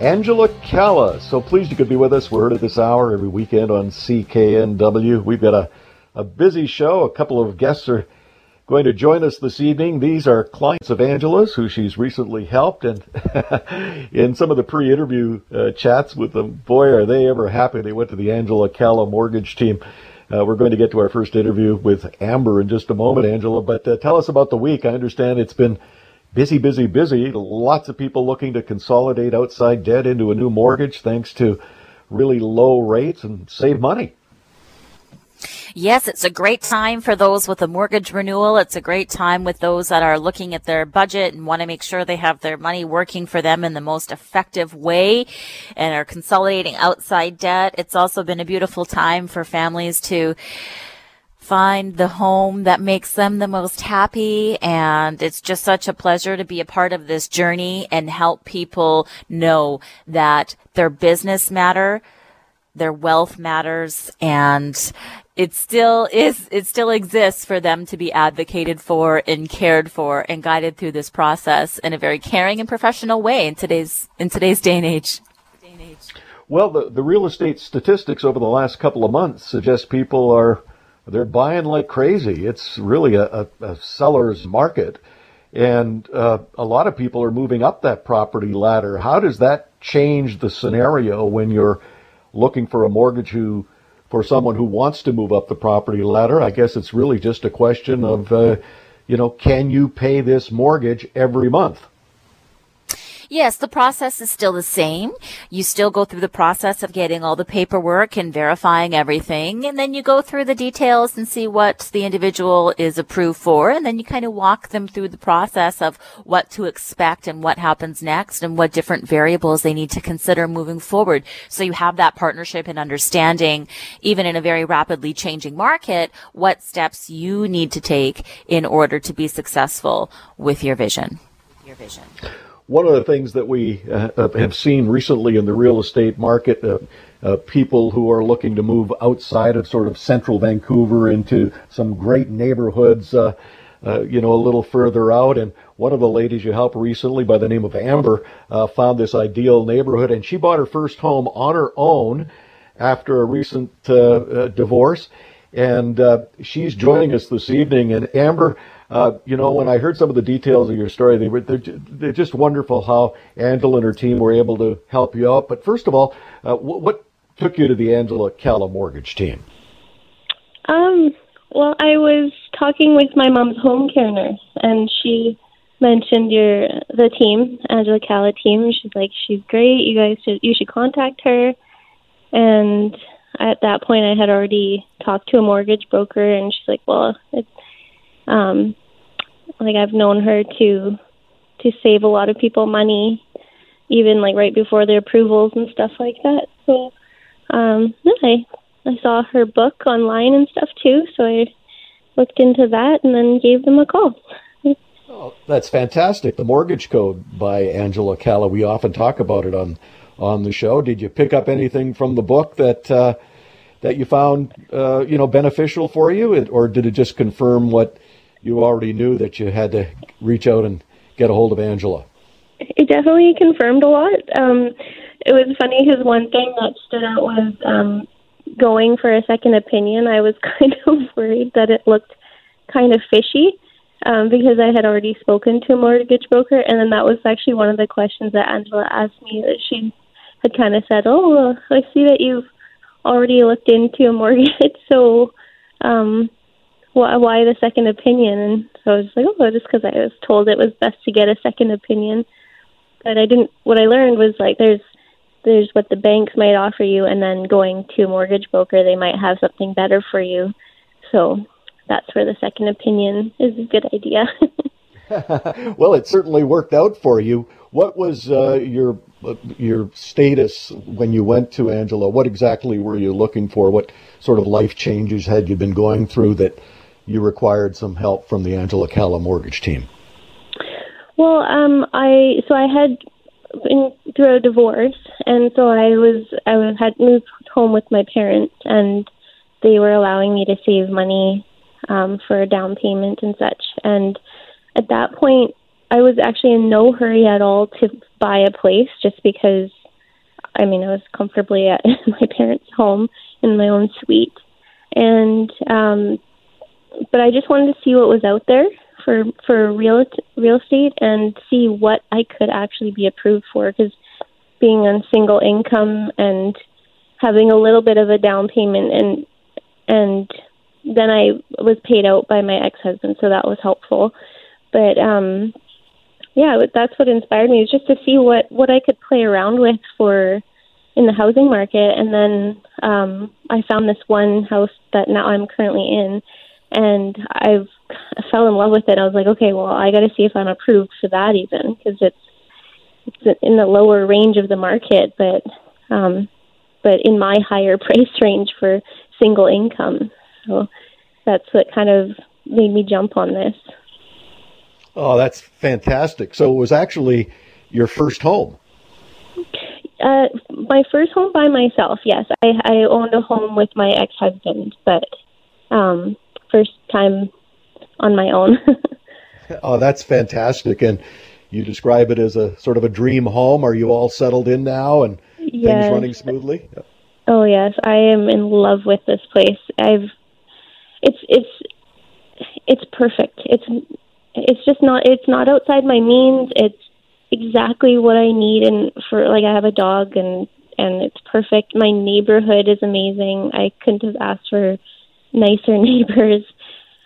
Angela Calla. So pleased you could be with us. We're at this hour every weekend on CKNW. We've got a, a busy show. A couple of guests are going to join us this evening. These are clients of Angela's who she's recently helped. And in some of the pre interview uh, chats with them, boy, are they ever happy they went to the Angela Calla mortgage team. Uh, we're going to get to our first interview with Amber in just a moment, Angela. But uh, tell us about the week. I understand it's been busy, busy, busy. Lots of people looking to consolidate outside debt into a new mortgage thanks to really low rates and save money. Yes, it's a great time for those with a mortgage renewal. It's a great time with those that are looking at their budget and want to make sure they have their money working for them in the most effective way and are consolidating outside debt. It's also been a beautiful time for families to find the home that makes them the most happy. And it's just such a pleasure to be a part of this journey and help people know that their business matter, their wealth matters, and it still is, it still exists for them to be advocated for and cared for and guided through this process in a very caring and professional way in today's, in today's day and age. Well, the, the real estate statistics over the last couple of months suggest people are they're buying like crazy. It's really a, a, a seller's market. And uh, a lot of people are moving up that property ladder. How does that change the scenario when you're looking for a mortgage who, for someone who wants to move up the property ladder? I guess it's really just a question of, uh, you know, can you pay this mortgage every month? Yes, the process is still the same. You still go through the process of getting all the paperwork and verifying everything. And then you go through the details and see what the individual is approved for. And then you kind of walk them through the process of what to expect and what happens next and what different variables they need to consider moving forward. So you have that partnership and understanding, even in a very rapidly changing market, what steps you need to take in order to be successful with your vision. Your vision one of the things that we uh, have seen recently in the real estate market, uh, uh, people who are looking to move outside of sort of central Vancouver into some great neighborhoods, uh, uh, you know, a little further out. And one of the ladies you helped recently by the name of Amber uh, found this ideal neighborhood and she bought her first home on her own after a recent divorce. And she's joining us this evening. And Amber, uh, you know, when I heard some of the details of your story, they were they're, they're just wonderful how Angela and her team were able to help you out. But first of all, uh, what, what took you to the Angela Calla mortgage team? Um, well, I was talking with my mom's home care nurse, and she mentioned your the team, Angela Calla team. She's like, she's great. You guys should you should contact her. And at that point, I had already talked to a mortgage broker, and she's like, well, it's um, like I've known her to to save a lot of people money, even like right before their approvals and stuff like that. So um, I I saw her book online and stuff too, so I looked into that and then gave them a call. Oh, that's fantastic. The Mortgage Code by Angela Calla. We often talk about it on on the show. Did you pick up anything from the book that uh, that you found uh, you know beneficial for you, or did it just confirm what you already knew that you had to reach out and get a hold of Angela. It definitely confirmed a lot. Um, it was funny because one thing that stood out was um, going for a second opinion. I was kind of worried that it looked kind of fishy um, because I had already spoken to a mortgage broker, and then that was actually one of the questions that Angela asked me. That she had kind of said, "Oh, well, I see that you've already looked into a mortgage, so." Um, why, why the second opinion? And so I was like, oh, just because I was told it was best to get a second opinion. But I didn't. What I learned was like there's there's what the banks might offer you, and then going to a mortgage broker, they might have something better for you. So that's where the second opinion is a good idea. well, it certainly worked out for you. What was uh, your your status when you went to Angela. What exactly were you looking for? What sort of life changes had you been going through that you required some help from the Angela Calla mortgage team? Well, um, I so I had been through a divorce, and so I was I had moved home with my parents, and they were allowing me to save money um, for a down payment and such. And at that point, I was actually in no hurry at all to buy a place, just because I mean I was comfortably at my parents' home in my own suite, and um, but I just wanted to see what was out there for for real real estate and see what I could actually be approved for because being on single income and having a little bit of a down payment and and then I was paid out by my ex-husband so that was helpful. But um yeah that's what inspired me was just to see what what I could play around with for in the housing market. And then um I found this one house that now I'm currently in and I've I fell in love with it. I was like, okay, well, I got to see if I'm approved for that even because it's it's in the lower range of the market, but um, but in my higher price range for single income. So that's what kind of made me jump on this. Oh, that's fantastic! So it was actually your first home. Uh, my first home by myself. Yes, I, I owned a home with my ex-husband, but um, first time on my own. oh, that's fantastic. And you describe it as a sort of a dream home. Are you all settled in now and yes. things running smoothly? Oh yes, I am in love with this place. I've it's it's it's perfect. It's it's just not it's not outside my means. It's exactly what I need and for like I have a dog and and it's perfect. My neighborhood is amazing. I couldn't have asked for nicer neighbors.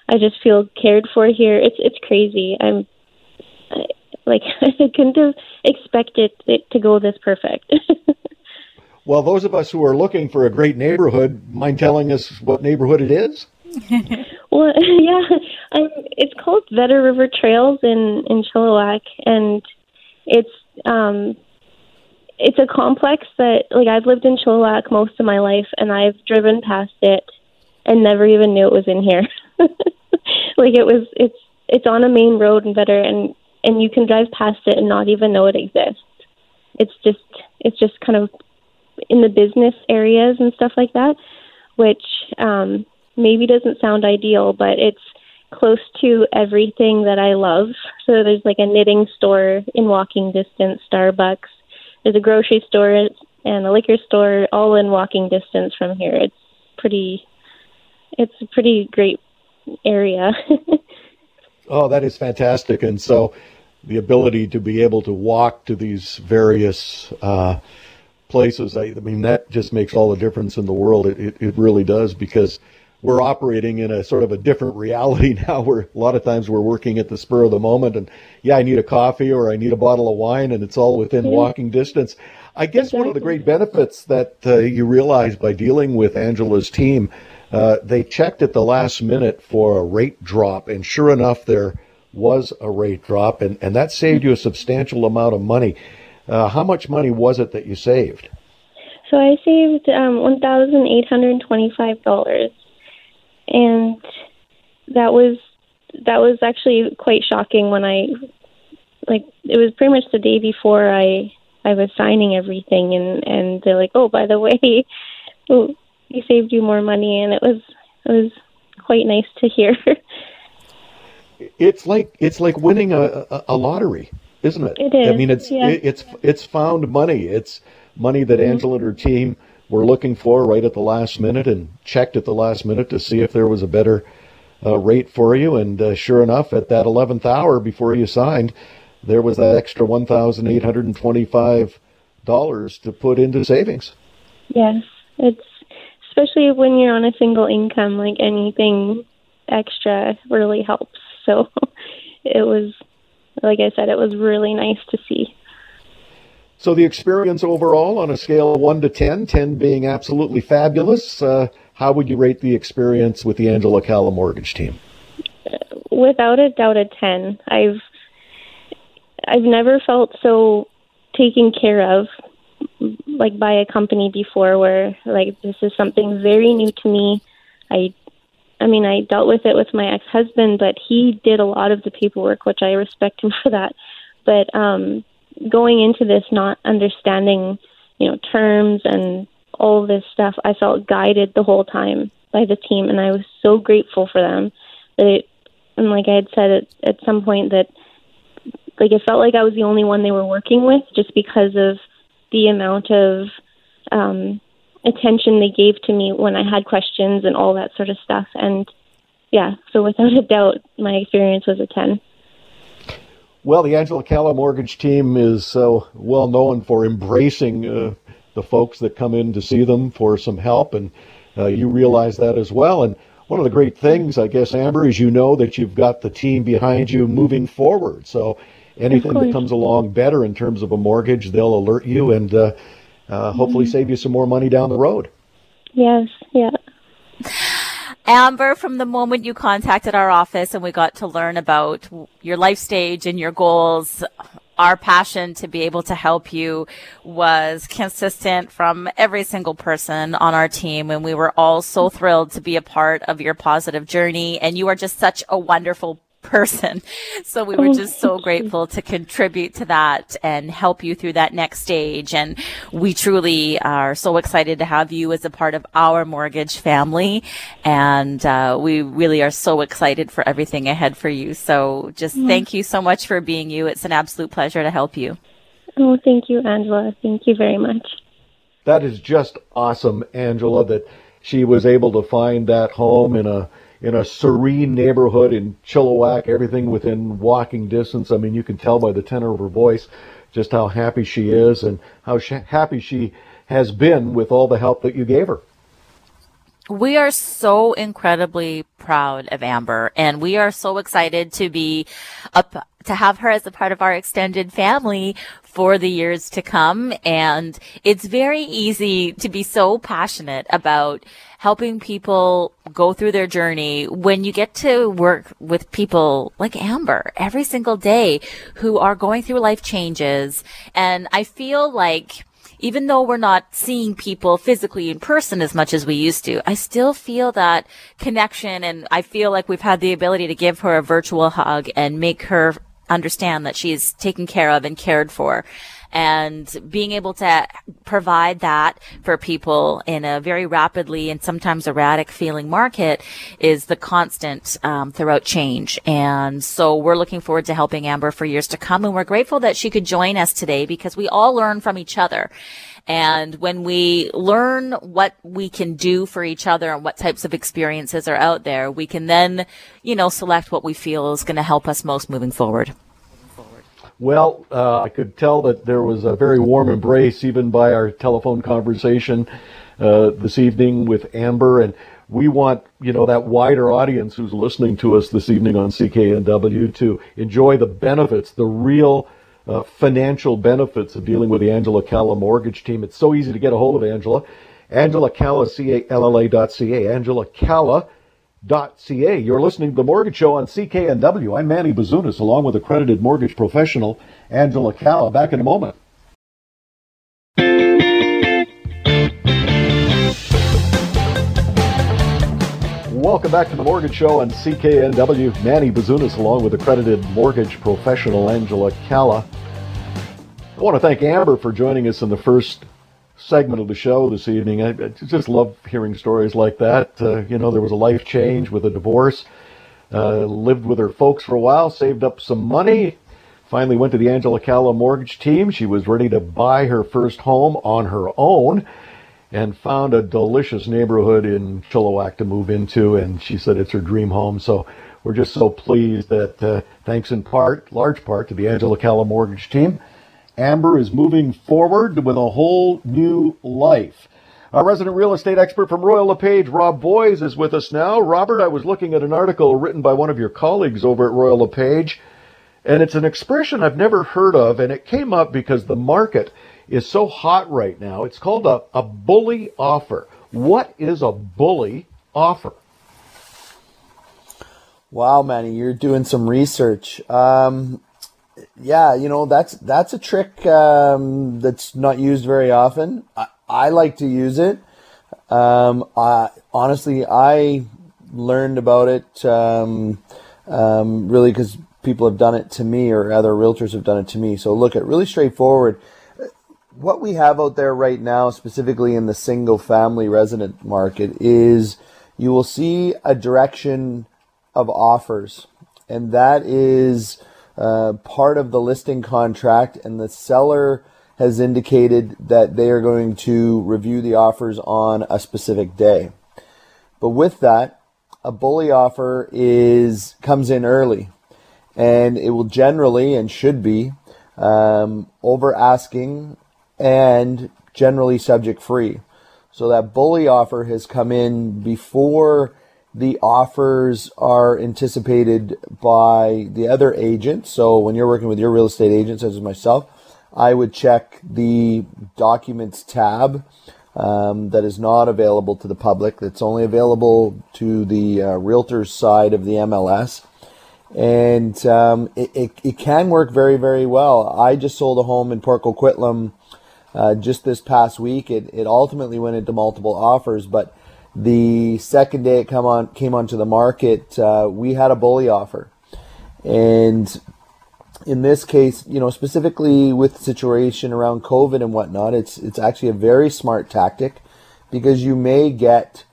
I just feel cared for here. It's it's crazy. I'm I, like I couldn't have expected it to go this perfect. well, those of us who are looking for a great neighborhood, mind telling us what neighborhood it is? well, yeah, I'm, it's called Vedder River Trails in in Chilliwack, and it's um it's a complex that like I've lived in Chilliwack most of my life, and I've driven past it and never even knew it was in here. like it was it's it's on a main road in Vedder and and you can drive past it and not even know it exists. It's just it's just kind of in the business areas and stuff like that, which um maybe doesn't sound ideal, but it's close to everything that I love. So there's like a knitting store in walking distance, Starbucks. There's a grocery store and a liquor store all in walking distance from here. It's pretty it's a pretty great area. oh, that is fantastic. And so the ability to be able to walk to these various uh, places, I, I, mean, that just makes all the difference in the world. It, it, it really does because we're operating in a sort of a different reality now where a lot of times we're working at the spur of the moment and yeah i need a coffee or i need a bottle of wine and it's all within yeah. walking distance i guess exactly. one of the great benefits that uh, you realize by dealing with angela's team uh, they checked at the last minute for a rate drop, and sure enough, there was a rate drop, and, and that saved you a substantial amount of money. Uh, how much money was it that you saved? So I saved um, one thousand eight hundred twenty-five dollars, and that was that was actually quite shocking when I like it was pretty much the day before I I was signing everything, and and they're like, oh, by the way, he saved you more money, and it was it was quite nice to hear. it's like it's like winning a, a, lottery, isn't it? It is. I mean, it's yeah. it, it's it's found money. It's money that mm-hmm. Angela and her team were looking for right at the last minute and checked at the last minute to see if there was a better uh, rate for you. And uh, sure enough, at that eleventh hour before you signed, there was that extra one thousand eight hundred and twenty-five dollars to put into savings. Yes, it's especially when you're on a single income, like anything extra really helps. So it was, like I said, it was really nice to see. So the experience overall on a scale of 1 to 10, 10 being absolutely fabulous, uh, how would you rate the experience with the Angela Calla mortgage team? Without a doubt a 10. I've I've never felt so taken care of like by a company before where like this is something very new to me. I I mean, I dealt with it with my ex-husband, but he did a lot of the paperwork, which I respect him for that. But um going into this not understanding, you know, terms and all this stuff, I felt guided the whole time by the team and I was so grateful for them that it and like I had said at, at some point that like it felt like I was the only one they were working with just because of the amount of um, attention they gave to me when I had questions and all that sort of stuff. And yeah, so without a doubt, my experience was a 10. Well, the Angela Calla mortgage team is so well known for embracing uh, the folks that come in to see them for some help, and uh, you realize that as well. And one of the great things, I guess, Amber, is you know that you've got the team behind you moving forward. So anything that comes along better in terms of a mortgage, they'll alert you and uh, uh, hopefully mm-hmm. save you some more money down the road. Yes, yeah. Amber, from the moment you contacted our office and we got to learn about your life stage and your goals, our passion to be able to help you was consistent from every single person on our team. And we were all so thrilled to be a part of your positive journey. And you are just such a wonderful person. So we were just so grateful to contribute to that and help you through that next stage. And we truly are so excited to have you as a part of our mortgage family. And uh, we really are so excited for everything ahead for you. So just yeah. thank you so much for being you. It's an absolute pleasure to help you. Oh, thank you, Angela. Thank you very much. That is just awesome, Angela, that she was able to find that home in a in a serene neighborhood in Chilliwack, everything within walking distance. I mean, you can tell by the tenor of her voice just how happy she is and how sh- happy she has been with all the help that you gave her. We are so incredibly proud of Amber and we are so excited to be up to have her as a part of our extended family for the years to come. And it's very easy to be so passionate about helping people go through their journey when you get to work with people like Amber every single day who are going through life changes. And I feel like even though we're not seeing people physically in person as much as we used to, I still feel that connection and I feel like we've had the ability to give her a virtual hug and make her understand that she's taken care of and cared for and being able to provide that for people in a very rapidly and sometimes erratic feeling market is the constant um, throughout change. And so we're looking forward to helping Amber for years to come. And we're grateful that she could join us today because we all learn from each other. And when we learn what we can do for each other and what types of experiences are out there, we can then, you know, select what we feel is going to help us most moving forward. Well, uh, I could tell that there was a very warm embrace even by our telephone conversation uh, this evening with Amber, and we want you know that wider audience who's listening to us this evening on CKNW to enjoy the benefits, the real uh, financial benefits of dealing with the Angela Calla mortgage team. It's so easy to get a hold of Angela. Angela Calla, C-A-L-L-A dot C-A. Angela Calla Ca. You're listening to The Mortgage Show on CKNW. I'm Manny Bazunas, along with accredited mortgage professional Angela Calla. Back in a moment. Welcome back to The Mortgage Show on CKNW. Manny Bazunas, along with accredited mortgage professional Angela Calla. I want to thank Amber for joining us in the first segment of the show this evening. I, I just love hearing stories like that. Uh, you know, there was a life change with a divorce. Uh, lived with her folks for a while, saved up some money, finally went to the Angela Calla mortgage team. She was ready to buy her first home on her own and found a delicious neighborhood in Chilliwack to move into. And she said it's her dream home. So we're just so pleased that, uh, thanks in part, large part, to the Angela Calla mortgage team, Amber is moving forward with a whole new life. Our resident real estate expert from Royal LePage, Rob Boies, is with us now. Robert, I was looking at an article written by one of your colleagues over at Royal LePage, and it's an expression I've never heard of, and it came up because the market is so hot right now. It's called a, a bully offer. What is a bully offer? Wow, Manny, you're doing some research. Um, yeah, you know that's that's a trick um, that's not used very often. I, I like to use it. Um, I, honestly, I learned about it um, um, really because people have done it to me, or other realtors have done it to me. So look, at really straightforward. What we have out there right now, specifically in the single family resident market, is you will see a direction of offers, and that is uh, part of the listing contract, and the seller has indicated that they are going to review the offers on a specific day. But with that, a bully offer is comes in early, and it will generally and should be um, over asking and generally subject free. So that bully offer has come in before the offers are anticipated by the other agent. So when you're working with your real estate agent, such as myself, I would check the documents tab um, that is not available to the public. That's only available to the uh, realtor's side of the MLS. And um, it, it, it, can work very, very well. I just sold a home in Port Coquitlam uh, just this past week. It, it ultimately went into multiple offers, but the second day it come on came onto the market, uh, we had a bully offer, and in this case, you know, specifically with the situation around COVID and whatnot, it's it's actually a very smart tactic because you may get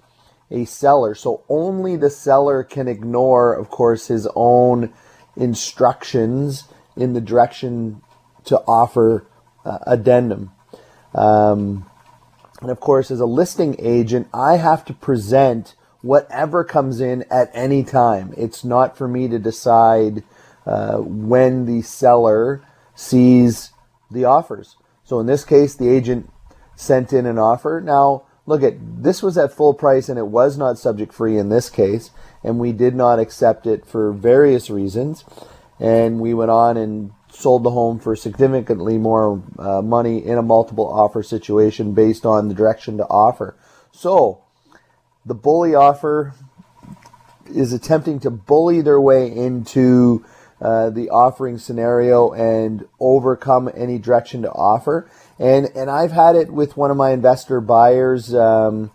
a seller. So only the seller can ignore, of course, his own instructions in the direction to offer uh, addendum. Um, and of course, as a listing agent, I have to present whatever comes in at any time. It's not for me to decide uh, when the seller sees the offers. So in this case, the agent sent in an offer. Now, look at this was at full price and it was not subject free in this case, and we did not accept it for various reasons. And we went on and sold the home for significantly more uh, money in a multiple offer situation based on the direction to offer. So, the bully offer is attempting to bully their way into uh, the offering scenario and overcome any direction to offer. And and I've had it with one of my investor buyers. Um,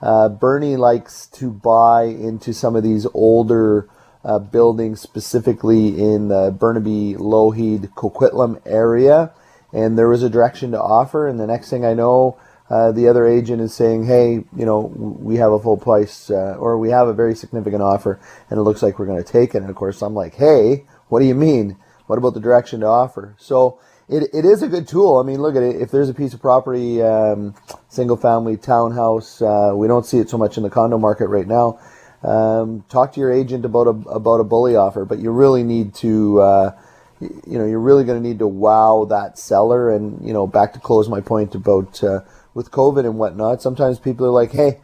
uh, Bernie likes to buy into some of these older uh, buildings, specifically in the Burnaby, Lougheed, Coquitlam area. And there was a direction to offer, and the next thing I know, uh, the other agent is saying, "Hey, you know, we have a full price, uh, or we have a very significant offer, and it looks like we're going to take it." And of course, I'm like, "Hey, what do you mean? What about the direction to offer?" So it, it is a good tool. I mean, look at it. If there's a piece of property, um, single family townhouse, uh, we don't see it so much in the condo market right now. Um, talk to your agent about a about a bully offer, but you really need to. Uh, you know, you're really going to need to wow that seller. And you know, back to close my point about uh, with COVID and whatnot. Sometimes people are like, "Hey,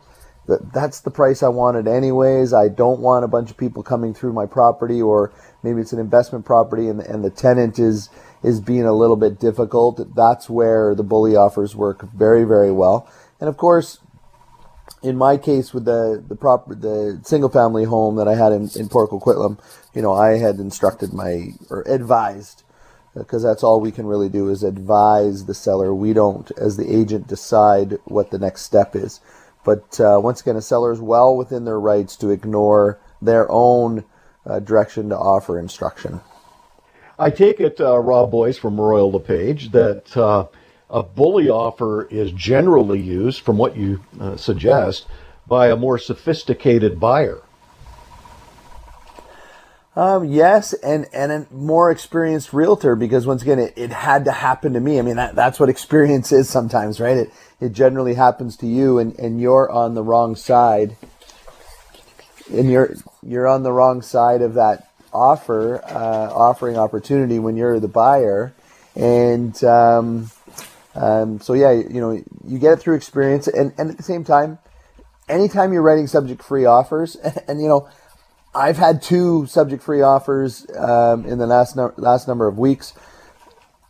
that's the price I wanted anyways. I don't want a bunch of people coming through my property, or maybe it's an investment property and and the tenant is is being a little bit difficult. That's where the bully offers work very very well. And of course, in my case with the the proper the single family home that I had in, in Port Coquitlam, you know, I had instructed my or advised because that's all we can really do is advise the seller. We don't, as the agent, decide what the next step is. But uh, once again, a seller is well within their rights to ignore their own uh, direction to offer instruction. I take it, uh, Rob Boies from Royal LePage, that uh, a bully offer is generally used, from what you uh, suggest, by a more sophisticated buyer. Um, yes, and, and a more experienced realtor because once again, it, it had to happen to me. I mean, that, that's what experience is sometimes, right? It, it generally happens to you and, and you're on the wrong side and you're, you're on the wrong side of that offer, uh, offering opportunity when you're the buyer. And, um, um, so yeah, you know, you get it through experience, and, and at the same time, anytime you're writing subject-free offers, and, and you know, I've had two subject-free offers um, in the last no- last number of weeks.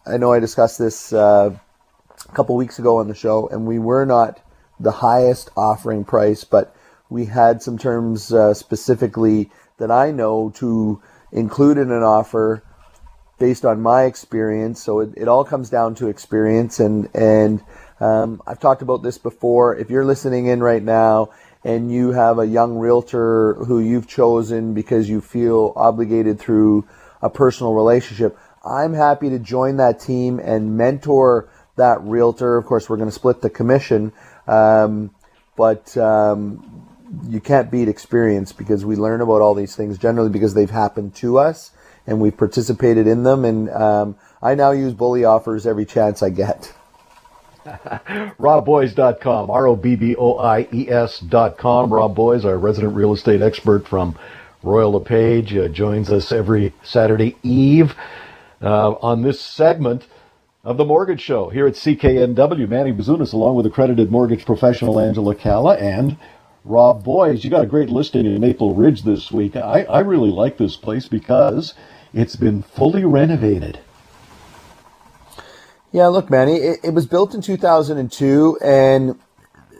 I know I discussed this uh, a couple weeks ago on the show, and we were not the highest offering price, but we had some terms uh, specifically that I know to include in an offer based on my experience. So it, it all comes down to experience. And, and um, I've talked about this before. If you're listening in right now and you have a young realtor who you've chosen because you feel obligated through a personal relationship, I'm happy to join that team and mentor that realtor. Of course, we're going to split the commission, um, but um, you can't beat experience because we learn about all these things generally because they've happened to us and we've participated in them. And um, I now use bully offers every chance I get. RobBoies.com, R O B B O I E S.com. Rob Boies, our resident real estate expert from Royal LePage, uh, joins us every Saturday Eve uh, on this segment of the Mortgage Show here at CKNW. Manny Bazunas, along with accredited mortgage professional Angela Calla and Rob Boies. You got a great listing in Maple Ridge this week. I, I really like this place because it's been fully renovated. Yeah, look, Manny, it, it was built in 2002, and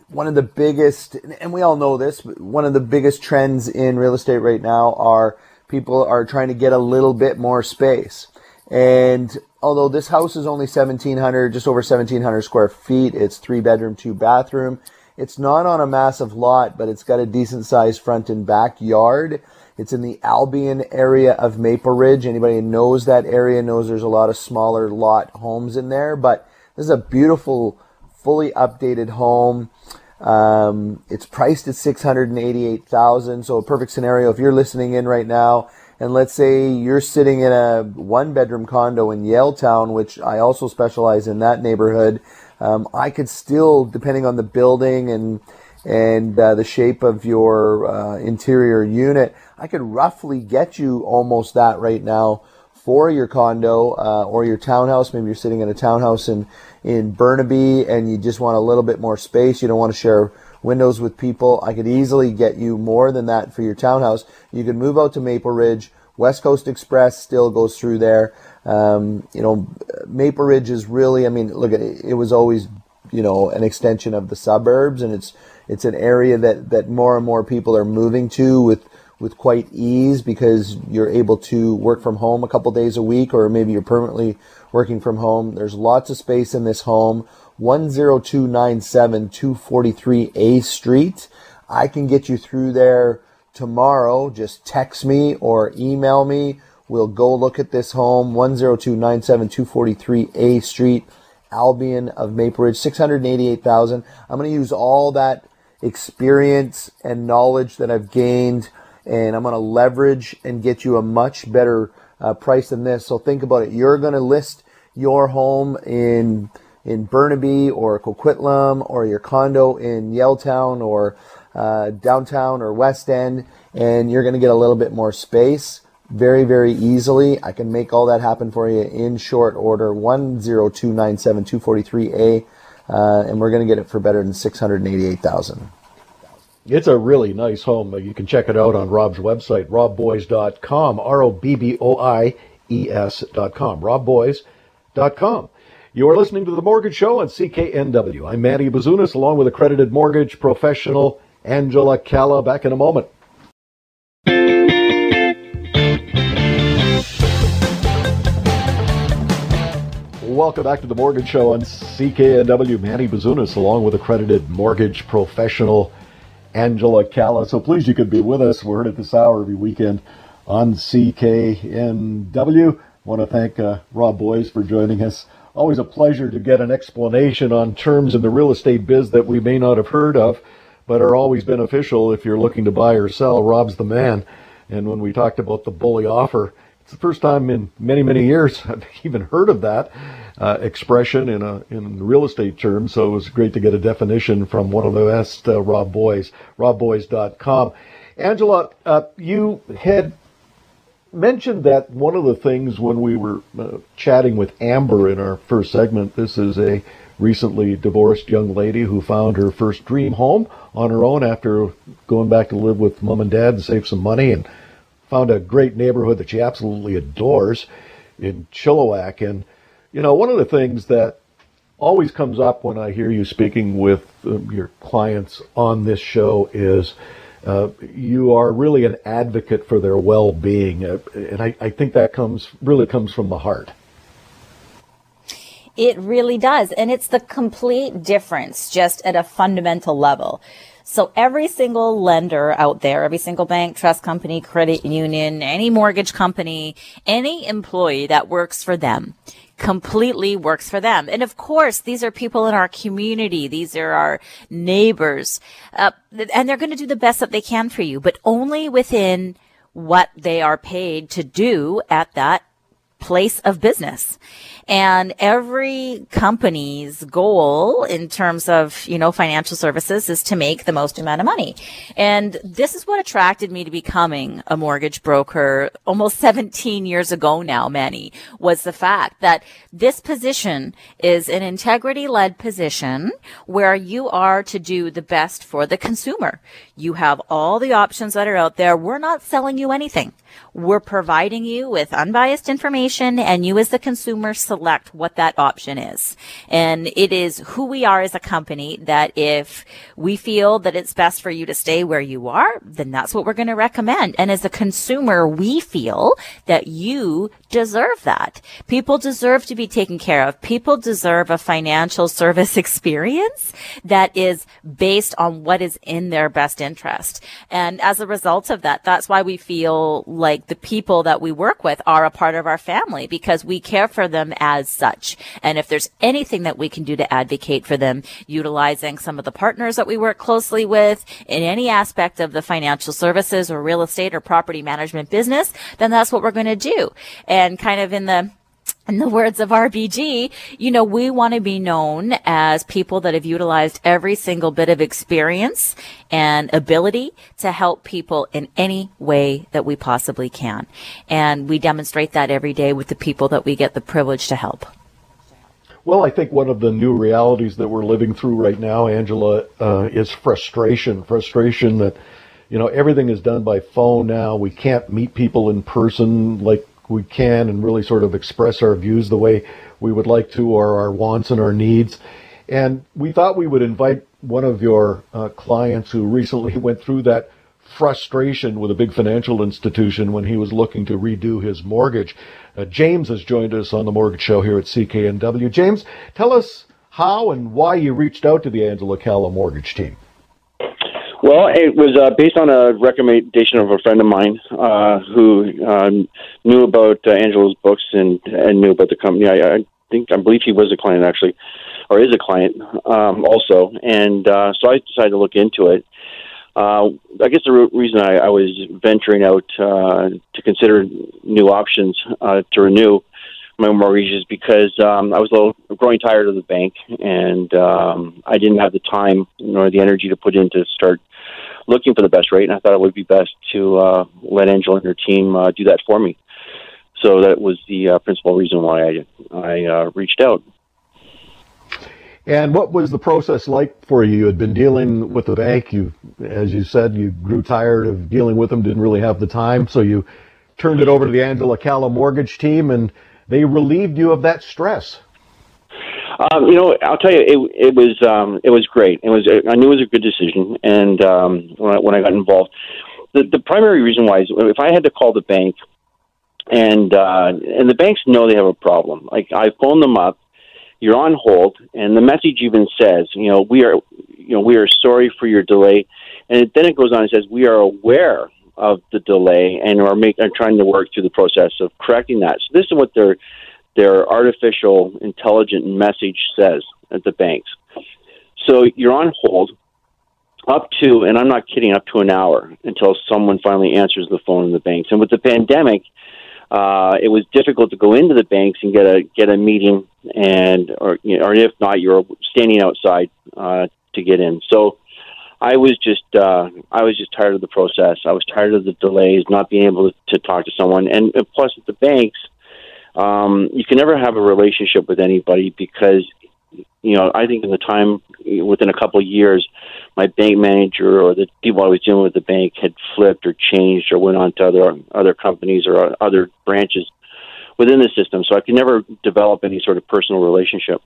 one of the biggest, and we all know this, one of the biggest trends in real estate right now are people are trying to get a little bit more space. And although this house is only 1700, just over 1700 square feet, it's three bedroom, two bathroom. It's not on a massive lot, but it's got a decent sized front and backyard. It's in the Albion area of Maple Ridge. Anybody who knows that area knows there's a lot of smaller lot homes in there, but this is a beautiful, fully updated home. Um, it's priced at six hundred and eighty-eight thousand. So a perfect scenario if you're listening in right now, and let's say you're sitting in a one-bedroom condo in Yaletown, which I also specialize in that neighborhood. Um, I could still, depending on the building and and uh, the shape of your uh, interior unit, I could roughly get you almost that right now for your condo uh, or your townhouse. Maybe you're sitting in a townhouse in in Burnaby and you just want a little bit more space. You don't want to share windows with people. I could easily get you more than that for your townhouse. You could move out to Maple Ridge. West Coast Express still goes through there. Um, you know, Maple Ridge is really, I mean, look it, it was always, you know, an extension of the suburbs and it's it's an area that, that more and more people are moving to with, with quite ease because you're able to work from home a couple days a week or maybe you're permanently working from home. There's lots of space in this home. 10297 243A Street. I can get you through there tomorrow. Just text me or email me. We'll go look at this home. 10297 243A Street, Albion of Maple Ridge, 688,000. I'm going to use all that experience and knowledge that I've gained, and I'm going to leverage and get you a much better uh, price than this. So think about it. You're going to list your home in in Burnaby or Coquitlam or your condo in Yaletown or uh, downtown or West End, and you're going to get a little bit more space very, very easily. I can make all that happen for you in short order. 10297 243A uh, and we're going to get it for better than 688000 It's a really nice home. You can check it out on Rob's website, robboies.com, R-O-B-B-O-I-E-S.com, robboies.com. You are listening to The Mortgage Show on CKNW. I'm Manny Bazunas, along with accredited mortgage professional Angela Calla. Back in a moment. Welcome back to the Mortgage Show on CKNW. Manny Bazunas, along with accredited mortgage professional Angela Calla. So pleased you could be with us. We're at this hour every weekend on CKNW. Want to thank uh, Rob Boies for joining us. Always a pleasure to get an explanation on terms in the real estate biz that we may not have heard of, but are always beneficial if you're looking to buy or sell. Rob's the man. And when we talked about the bully offer, it's the first time in many, many years I've even heard of that uh, expression in a in real estate terms. So it was great to get a definition from one of the best, uh, Rob Boies, robboies.com. Angela, uh, you had mentioned that one of the things when we were uh, chatting with Amber in our first segment, this is a recently divorced young lady who found her first dream home on her own after going back to live with mom and dad and save some money and found a great neighborhood that she absolutely adores in Chilliwack. And, you know, one of the things that always comes up when I hear you speaking with um, your clients on this show is uh, you are really an advocate for their well-being, uh, and I, I think that comes really comes from the heart. It really does. And it's the complete difference just at a fundamental level. So every single lender out there, every single bank, trust company, credit union, any mortgage company, any employee that works for them completely works for them. And of course, these are people in our community. These are our neighbors. Uh, and they're going to do the best that they can for you, but only within what they are paid to do at that place of business. And every company's goal in terms of, you know, financial services is to make the most amount of money. And this is what attracted me to becoming a mortgage broker almost 17 years ago now, Manny, was the fact that this position is an integrity led position where you are to do the best for the consumer. You have all the options that are out there. We're not selling you anything. We're providing you with unbiased information and you as the consumer select what that option is. And it is who we are as a company that if we feel that it's best for you to stay where you are, then that's what we're going to recommend. And as a consumer, we feel that you deserve that. People deserve to be taken care of. People deserve a financial service experience that is based on what is in their best interest. And as a result of that, that's why we feel like the people that we work with are a part of our family because we care for them as such. And if there's anything that we can do to advocate for them, utilizing some of the partners that we work closely with in any aspect of the financial services or real estate or property management business, then that's what we're going to do. And kind of in the in the words of RBG, you know, we want to be known as people that have utilized every single bit of experience and ability to help people in any way that we possibly can. And we demonstrate that every day with the people that we get the privilege to help. Well, I think one of the new realities that we're living through right now, Angela, uh, is frustration. Frustration that, you know, everything is done by phone now. We can't meet people in person like we can and really sort of express our views the way we would like to or our wants and our needs. And we thought we would invite one of your uh, clients who recently went through that frustration with a big financial institution when he was looking to redo his mortgage. Uh, James has joined us on the Mortgage Show here at CKNW. James, tell us how and why you reached out to the Angela Calla mortgage team. Well, it was uh, based on a recommendation of a friend of mine uh, who um, knew about uh, Angela's books and, and knew about the company. I, I think I believe he was a client actually, or is a client um, also. And uh, so I decided to look into it. Uh, I guess the re- reason I, I was venturing out uh, to consider new options uh, to renew my mortgages because um, I was a little growing tired of the bank, and um, I didn't have the time nor the energy to put in to start looking for the best rate. And I thought it would be best to uh, let Angela and her team uh, do that for me. So that was the uh, principal reason why I I uh, reached out. And what was the process like for you? You had been dealing with the bank. You, as you said, you grew tired of dealing with them. Didn't really have the time, so you turned it over to the Angela Calla mortgage team and they relieved you of that stress. Um, you know, I'll tell you, it, it was um, it was great. It was I knew it was a good decision, and um, when, I, when I got involved, the the primary reason why is if I had to call the bank, and uh, and the banks know they have a problem. Like I phone them up, you're on hold, and the message even says, you know, we are, you know, we are sorry for your delay, and then it goes on and says we are aware of the delay and are, are trying to work through the process of correcting that. So this is what their their artificial intelligent message says at the banks. So you're on hold up to, and I'm not kidding, up to an hour until someone finally answers the phone in the banks. And with the pandemic, uh, it was difficult to go into the banks and get a get a meeting, and or you know, or if not, you're standing outside uh, to get in. So I was just uh, I was just tired of the process. I was tired of the delays, not being able to, talk to someone, and, and plus at the banks, um, you can never have a relationship with anybody because you know I think in the time within a couple of years, my bank manager or the people I was dealing with at the bank had flipped or changed or went on to other other companies or other branches within the system, so I could never develop any sort of personal relationship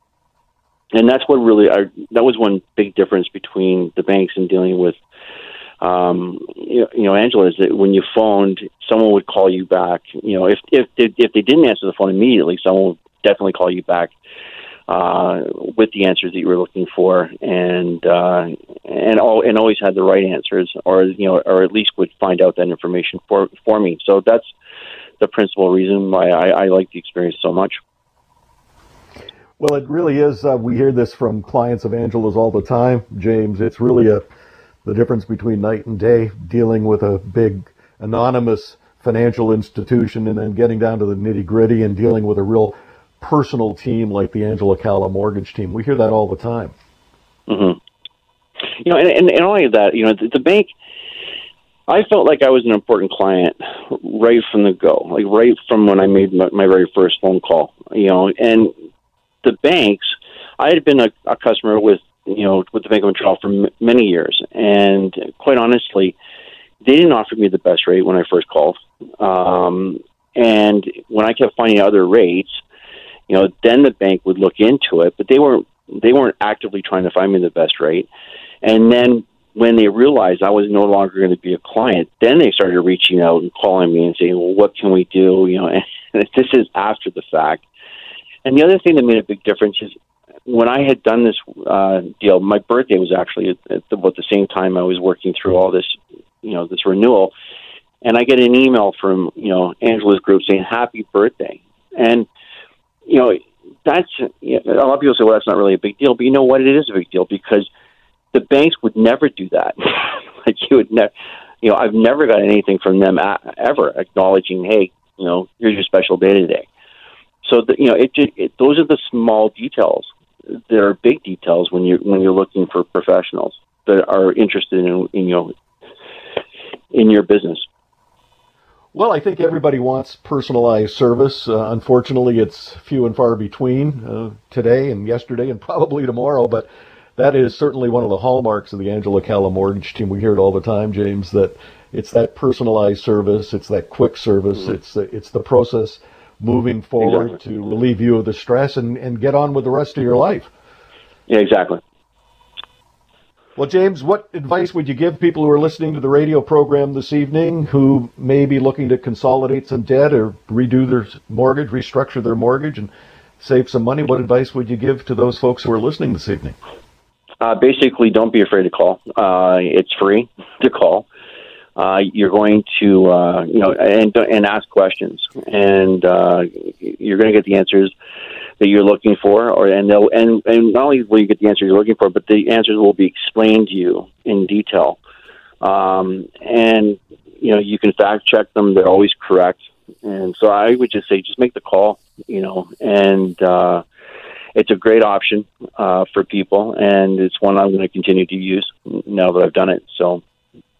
and that's what really I, that was one big difference between the banks and dealing with um, you, you know, Angela, is that when you phoned, someone would call you back. You know, if if if they didn't answer the phone immediately, someone would definitely call you back uh, with the answers that you were looking for, and uh, and all, and always had the right answers, or you know, or at least would find out that information for for me. So that's the principal reason why I, I like the experience so much. Well, it really is. Uh, we hear this from clients of Angela's all the time, James. It's really a the difference between night and day dealing with a big anonymous financial institution and then getting down to the nitty gritty and dealing with a real personal team like the Angela Calla mortgage team. We hear that all the time. Mm-hmm. You know, and, and, and only that, you know, the, the bank, I felt like I was an important client right from the go, like right from when I made my, my very first phone call, you know, and the banks, I had been a, a customer with, you know, with the Bank of Montreal for m- many years. And quite honestly, they didn't offer me the best rate when I first called. Um, and when I kept finding other rates, you know, then the bank would look into it, but they weren't they weren't actively trying to find me the best rate. And then when they realized I was no longer going to be a client, then they started reaching out and calling me and saying, "Well, what can we do?" You know, and this is after the fact. And the other thing that made a big difference is when I had done this uh, deal. My birthday was actually at, at about the same time I was working through all this, you know, this renewal, and I get an email from you know Angela's group saying "Happy birthday," and you know that's you know, a lot of people say, "Well, that's not really a big deal," but you know what? It is a big deal because the banks would never do that. like you would never, you know, I've never got anything from them ever acknowledging, "Hey, you know, here's your special day today." So the, you know, it, it those are the small details. There are big details when you when you're looking for professionals that are interested in, in you know in your business. Well, I think everybody wants personalized service. Uh, unfortunately, it's few and far between uh, today and yesterday and probably tomorrow, but that is certainly one of the hallmarks of the Angela Calla mortgage team. We hear it all the time, James, that it's that personalized service, it's that quick service, mm-hmm. it's the, it's the process moving forward exactly. to relieve you of the stress and, and get on with the rest of your life. Yeah, exactly. Well, James, what advice would you give people who are listening to the radio program this evening who may be looking to consolidate some debt or redo their mortgage, restructure their mortgage, and save some money? What advice would you give to those folks who are listening this evening? Uh, basically, don't be afraid to call. Uh, it's free to call uh, you're going to uh, you know and and ask questions, and uh, you're going to get the answers that you're looking for, or and they'll and and not only will you get the answers you're looking for, but the answers will be explained to you in detail, um, and you know you can fact check them; they're always correct. And so I would just say, just make the call, you know, and uh, it's a great option uh, for people, and it's one I'm going to continue to use now that I've done it. So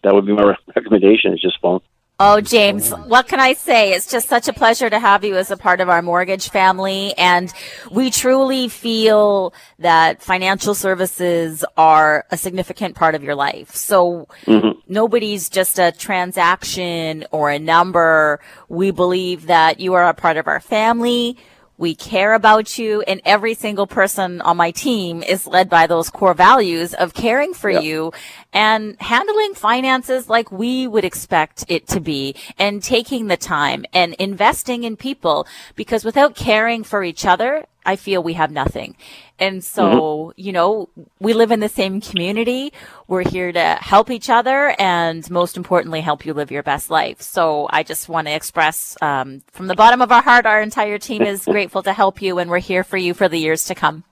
that would be my recommendation. Is just phone. Oh, James, what can I say? It's just such a pleasure to have you as a part of our mortgage family. And we truly feel that financial services are a significant part of your life. So mm-hmm. nobody's just a transaction or a number. We believe that you are a part of our family. We care about you and every single person on my team is led by those core values of caring for yep. you and handling finances like we would expect it to be and taking the time and investing in people because without caring for each other, I feel we have nothing. And so, mm-hmm. you know, we live in the same community. We're here to help each other and most importantly, help you live your best life. So I just want to express, um, from the bottom of our heart, our entire team is grateful to help you and we're here for you for the years to come.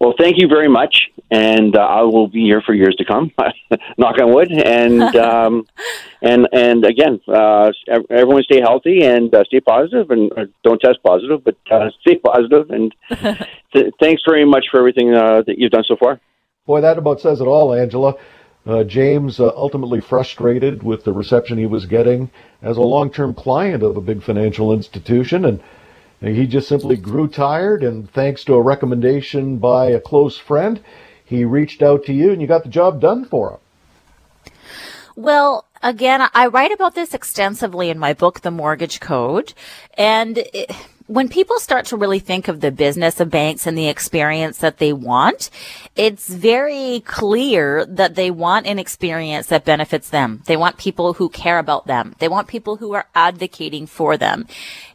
Well, thank you very much, and uh, I will be here for years to come. Knock on wood, and um, and and again, uh, everyone stay healthy and uh, stay positive, and uh, don't test positive, but uh, stay positive. And th- thanks very much for everything uh, that you've done so far. Boy, that about says it all, Angela. Uh, James uh, ultimately frustrated with the reception he was getting as a long-term client of a big financial institution, and he just simply grew tired, and thanks to a recommendation by a close friend, he reached out to you and you got the job done for him. Well, again, I write about this extensively in my book, The Mortgage Code. And it, when people start to really think of the business of banks and the experience that they want, it's very clear that they want an experience that benefits them. They want people who care about them. They want people who are advocating for them.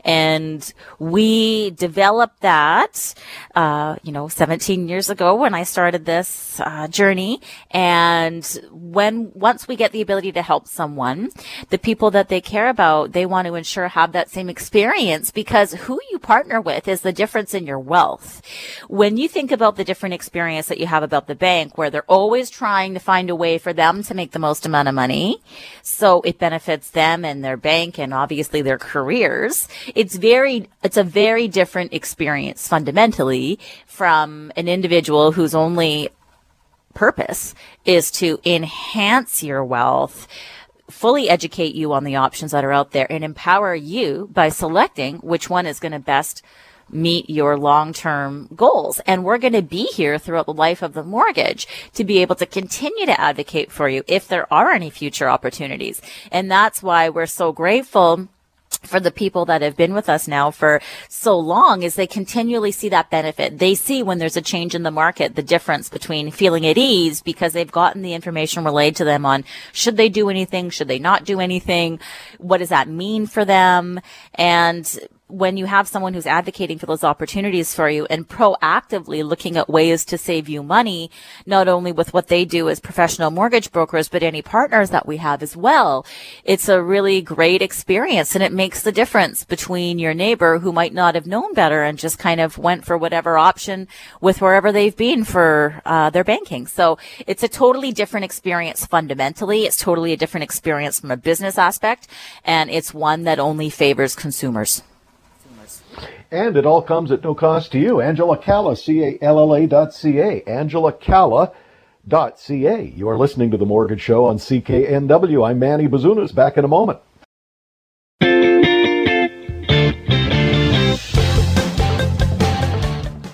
And we developed that, uh, you know, 17 years ago when I started this uh, journey. And when, once we get the ability to help someone, the people that they care about, they want to ensure have that same experience because who you partner with is the difference in your wealth. When you think about the different experience that you have about the bank, where they're always trying to find a way for them to make the most amount of money, so it benefits them and their bank and obviously their careers it's very, it's a very different experience fundamentally from an individual whose only purpose is to enhance your wealth fully educate you on the options that are out there and empower you by selecting which one is going to best meet your long-term goals. And we're going to be here throughout the life of the mortgage to be able to continue to advocate for you if there are any future opportunities. And that's why we're so grateful for the people that have been with us now for so long is they continually see that benefit. They see when there's a change in the market, the difference between feeling at ease because they've gotten the information relayed to them on should they do anything? Should they not do anything? What does that mean for them? And when you have someone who's advocating for those opportunities for you and proactively looking at ways to save you money, not only with what they do as professional mortgage brokers, but any partners that we have as well, it's a really great experience and it makes the difference between your neighbor who might not have known better and just kind of went for whatever option with wherever they've been for uh, their banking. So it's a totally different experience fundamentally. It's totally a different experience from a business aspect and it's one that only favors consumers. And it all comes at no cost to you. Angela Calla, C-A-L-L-A dot C-A. Angela Calla dot C-A. You are listening to The Mortgage Show on CKNW. I'm Manny Bazunas. Back in a moment.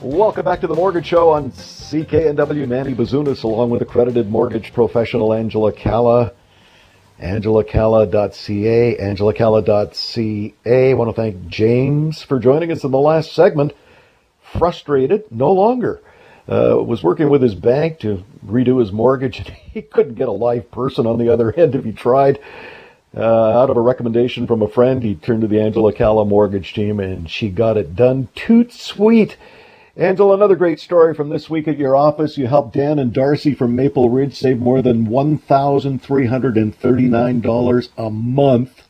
Welcome back to The Mortgage Show on CKNW. Manny Bazunas along with accredited mortgage professional Angela Calla angelacalla.ca, angelacalla.ca. I want to thank James for joining us in the last segment. Frustrated, no longer. Uh, was working with his bank to redo his mortgage, and he couldn't get a live person on the other end if he tried. Uh, out of a recommendation from a friend, he turned to the Angela Calla mortgage team, and she got it done. Toot sweet. Angela, another great story from this week at your office. You helped Dan and Darcy from Maple Ridge save more than $1,339 a month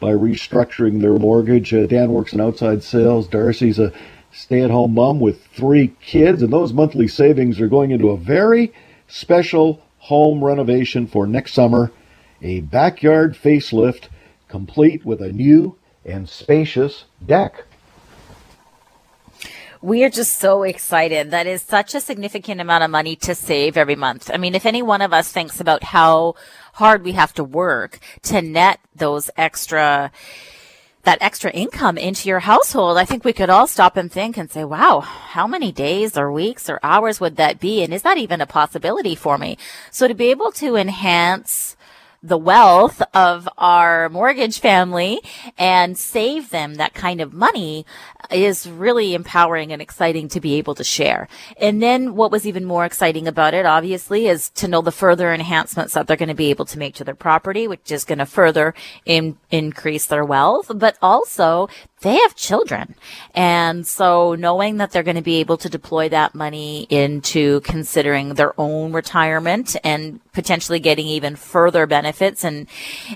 by restructuring their mortgage. Uh, Dan works in outside sales. Darcy's a stay at home mom with three kids, and those monthly savings are going into a very special home renovation for next summer a backyard facelift complete with a new and spacious deck. We are just so excited. That is such a significant amount of money to save every month. I mean, if any one of us thinks about how hard we have to work to net those extra, that extra income into your household, I think we could all stop and think and say, wow, how many days or weeks or hours would that be? And is that even a possibility for me? So to be able to enhance the wealth of our mortgage family and save them that kind of money is really empowering and exciting to be able to share. And then what was even more exciting about it, obviously, is to know the further enhancements that they're going to be able to make to their property, which is going to further in, increase their wealth, but also they have children. And so knowing that they're going to be able to deploy that money into considering their own retirement and potentially getting even further benefits and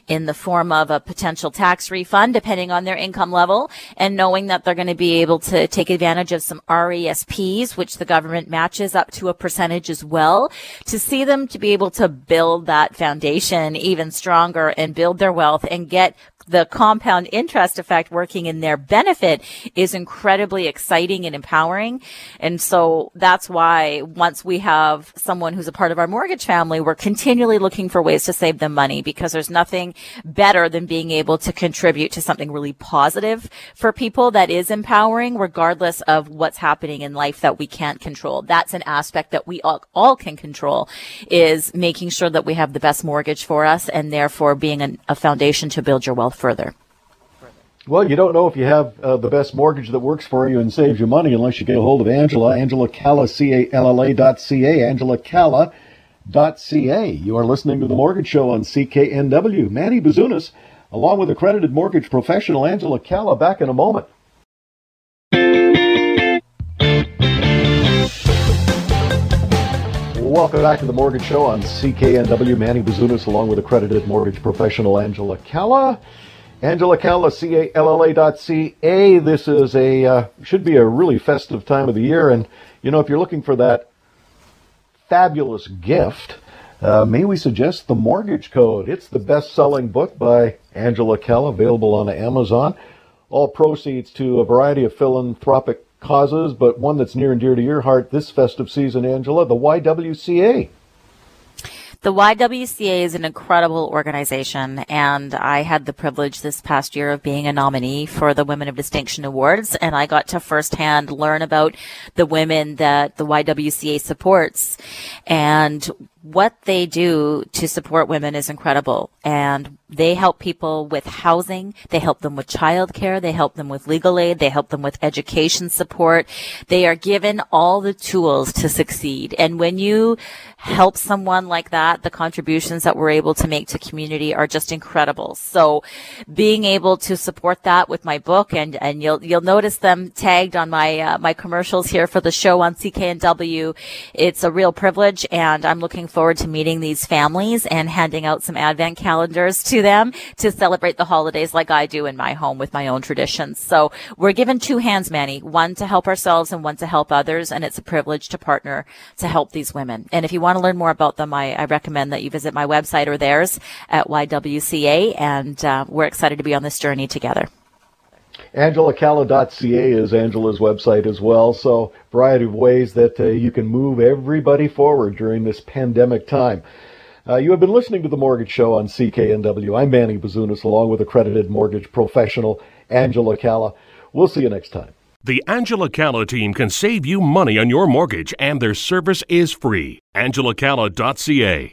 in the form of a potential tax refund, depending on their income level, and knowing that they're going to be able to take advantage of some RESPs, which the government matches up to a percentage as well, to see them to be able to build that foundation even stronger and build their wealth and get the compound interest effect working in their benefit is incredibly exciting and empowering. And so that's why once we have someone who's a part of our mortgage family, we're continually looking for ways to save them money because there's nothing better than being able to contribute to something really positive for people that is empowering regardless of what's happening in life that we can't control. That's an aspect that we all, all can control is making sure that we have the best mortgage for us and therefore being an, a foundation to build your wealth further. Well, you don't know if you have uh, the best mortgage that works for you and saves you money unless you get a hold of Angela. Angela Calla, C-A-L-L-A dot C-A, Angela Calla dot C-A. You are listening to The Mortgage Show on CKNW. Manny Bazunas, along with accredited mortgage professional Angela Calla, back in a moment. Welcome back to the Mortgage Show on CKNW. Manny Bazunas, along with accredited mortgage professional Angela Calla. Angela Calla, C-A-L-L-A dot C-A. This is a, uh, should be a really festive time of the year. And, you know, if you're looking for that fabulous gift, uh, may we suggest The Mortgage Code? It's the best-selling book by Angela Calla, available on Amazon. All proceeds to a variety of philanthropic causes, but one that's near and dear to your heart this festive season, Angela, the YWCA. The YWCA is an incredible organization, and I had the privilege this past year of being a nominee for the Women of Distinction Awards, and I got to firsthand learn about the women that the YWCA supports and what they do to support women is incredible. And they help people with housing. They help them with childcare. They help them with legal aid. They help them with education support. They are given all the tools to succeed. And when you help someone like that, the contributions that we're able to make to community are just incredible. So being able to support that with my book and, and you'll, you'll notice them tagged on my, uh, my commercials here for the show on CKNW. It's a real privilege and I'm looking forward to meeting these families and handing out some advent calendars to them to celebrate the holidays like I do in my home with my own traditions. So we're given two hands, Manny, one to help ourselves and one to help others. And it's a privilege to partner to help these women. And if you want to learn more about them, I, I, recommend that you visit my website or theirs at YWCA, and uh, we're excited to be on this journey together. AngelaCalla.ca is Angela's website as well. So, variety of ways that uh, you can move everybody forward during this pandemic time. Uh, you have been listening to The Mortgage Show on CKNW. I'm Manny Bazunas, along with accredited mortgage professional Angela Calla. We'll see you next time. The Angela Calla team can save you money on your mortgage, and their service is free. AngelaCalla.ca.